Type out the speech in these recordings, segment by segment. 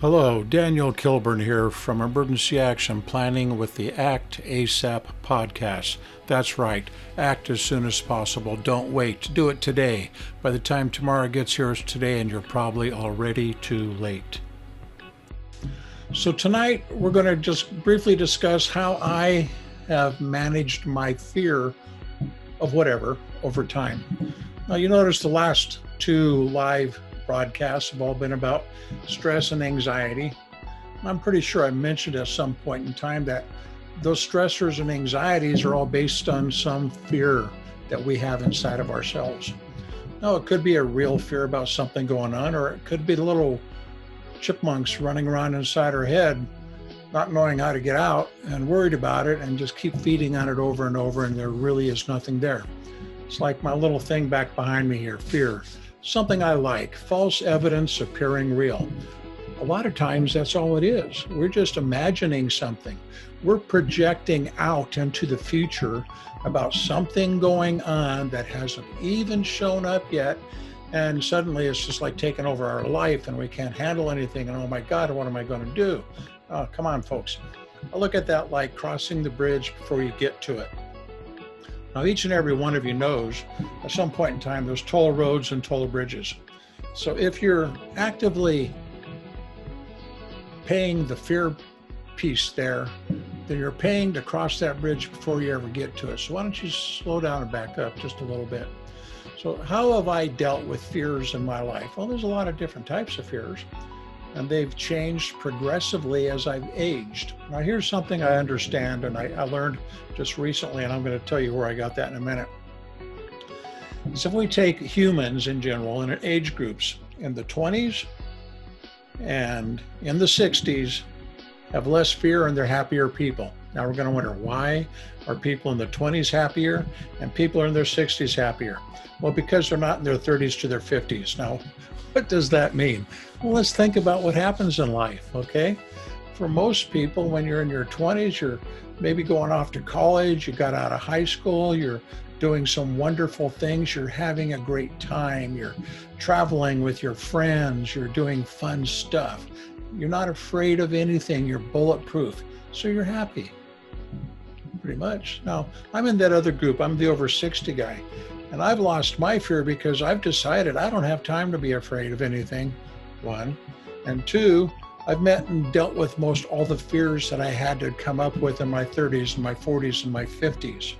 Hello, Daniel Kilburn here from Emergency Action Planning with the Act ASAP podcast. That's right, act as soon as possible. Don't wait. Do it today. By the time tomorrow gets here, it's today, and you're probably already too late. So, tonight we're going to just briefly discuss how I have managed my fear of whatever over time. Now, you notice the last two live broadcasts have all been about stress and anxiety. I'm pretty sure I mentioned at some point in time that those stressors and anxieties are all based on some fear that we have inside of ourselves. Now, it could be a real fear about something going on, or it could be little chipmunks running around inside our head, not knowing how to get out and worried about it and just keep feeding on it over and over, and there really is nothing there. It's like my little thing back behind me here fear something I like, false evidence appearing real. A lot of times that's all it is. We're just imagining something. We're projecting out into the future about something going on that hasn't even shown up yet. And suddenly it's just like taking over our life and we can't handle anything. And oh my God, what am I going to do? Oh, come on, folks. I look at that like crossing the bridge before you get to it. Now, each and every one of you knows at some point in time there's toll roads and toll bridges. So if you're actively paying the fear piece there, then you're paying to cross that bridge before you ever get to it. So why don't you slow down and back up just a little bit? So, how have I dealt with fears in my life? Well, there's a lot of different types of fears and they've changed progressively as I've aged. Now, here's something I understand, and I, I learned just recently, and I'm going to tell you where I got that in a minute. So, if we take humans in general in age groups in the 20s and in the 60s, have less fear and they're happier people. Now we're going to wonder why are people in the 20s happier and people are in their 60s happier? Well, because they're not in their 30s to their 50s. Now, what does that mean? Well, let's think about what happens in life, okay? For most people, when you're in your 20s, you're maybe going off to college, you got out of high school, you're doing some wonderful things, you're having a great time, you're traveling with your friends, you're doing fun stuff. You're not afraid of anything, you're bulletproof, so you're happy. Pretty much. Now, I'm in that other group, I'm the over 60 guy. And I've lost my fear because I've decided I don't have time to be afraid of anything, one. And two, I've met and dealt with most all the fears that I had to come up with in my 30s and my 40s and my 50s.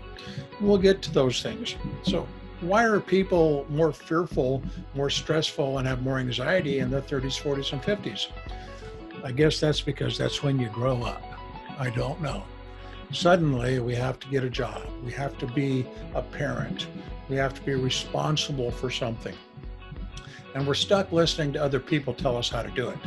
We'll get to those things. So, why are people more fearful, more stressful, and have more anxiety in their 30s, 40s, and 50s? I guess that's because that's when you grow up. I don't know. Suddenly, we have to get a job. We have to be a parent. We have to be responsible for something. And we're stuck listening to other people tell us how to do it.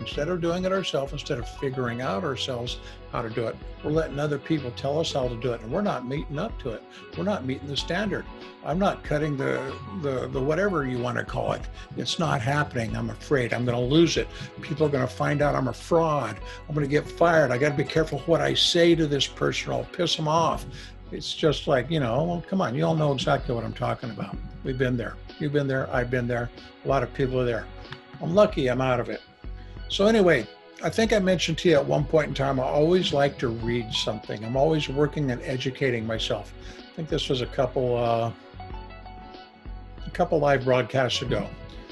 Instead of doing it ourselves, instead of figuring out ourselves how to do it, we're letting other people tell us how to do it, and we're not meeting up to it. We're not meeting the standard. I'm not cutting the the, the whatever you want to call it. It's not happening. I'm afraid. I'm going to lose it. People are going to find out I'm a fraud. I'm going to get fired. I got to be careful what I say to this person. I'll piss them off. It's just like, you know, well, come on, you all know exactly what I'm talking about. We've been there. You've been there. I've been there. A lot of people are there. I'm lucky I'm out of it. So, anyway, I think I mentioned to you at one point in time, I always like to read something. I'm always working and educating myself. I think this was a couple, uh, a couple live broadcasts ago.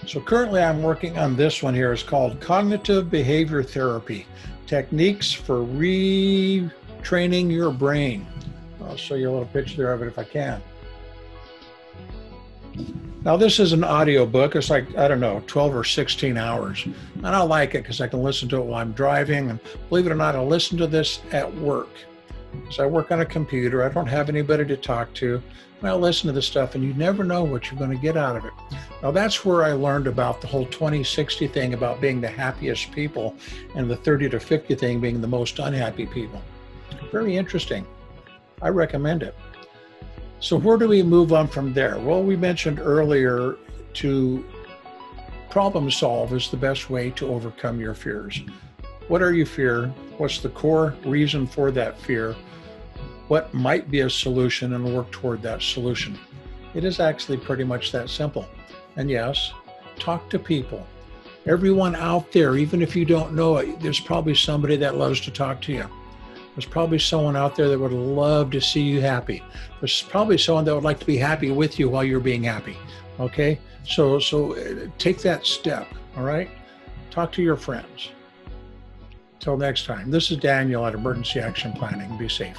So currently I'm working on this one here. It's called Cognitive Behavior Therapy, Techniques for Retraining Your Brain. I'll show you a little picture there of it if I can. Now this is an audio book. It's like, I don't know, 12 or 16 hours. And I like it because I can listen to it while I'm driving. And believe it or not, I listen to this at work. So I work on a computer. I don't have anybody to talk to. And I listen to this stuff and you never know what you're going to get out of it. Now that's where I learned about the whole 2060 thing about being the happiest people and the 30 to 50 thing being the most unhappy people. Very interesting. I recommend it. So, where do we move on from there? Well, we mentioned earlier to problem solve is the best way to overcome your fears. What are you fear? What's the core reason for that fear? What might be a solution and work toward that solution? It is actually pretty much that simple. And yes, talk to people Everyone out there, even if you don't know it, there's probably somebody that loves to talk to you. There's probably someone out there that would love to see you happy. There's probably someone that would like to be happy with you while you're being happy. Okay? So so uh, take that step, all right? Talk to your friends. Till next time. This is Daniel at Emergency Action Planning. Be safe.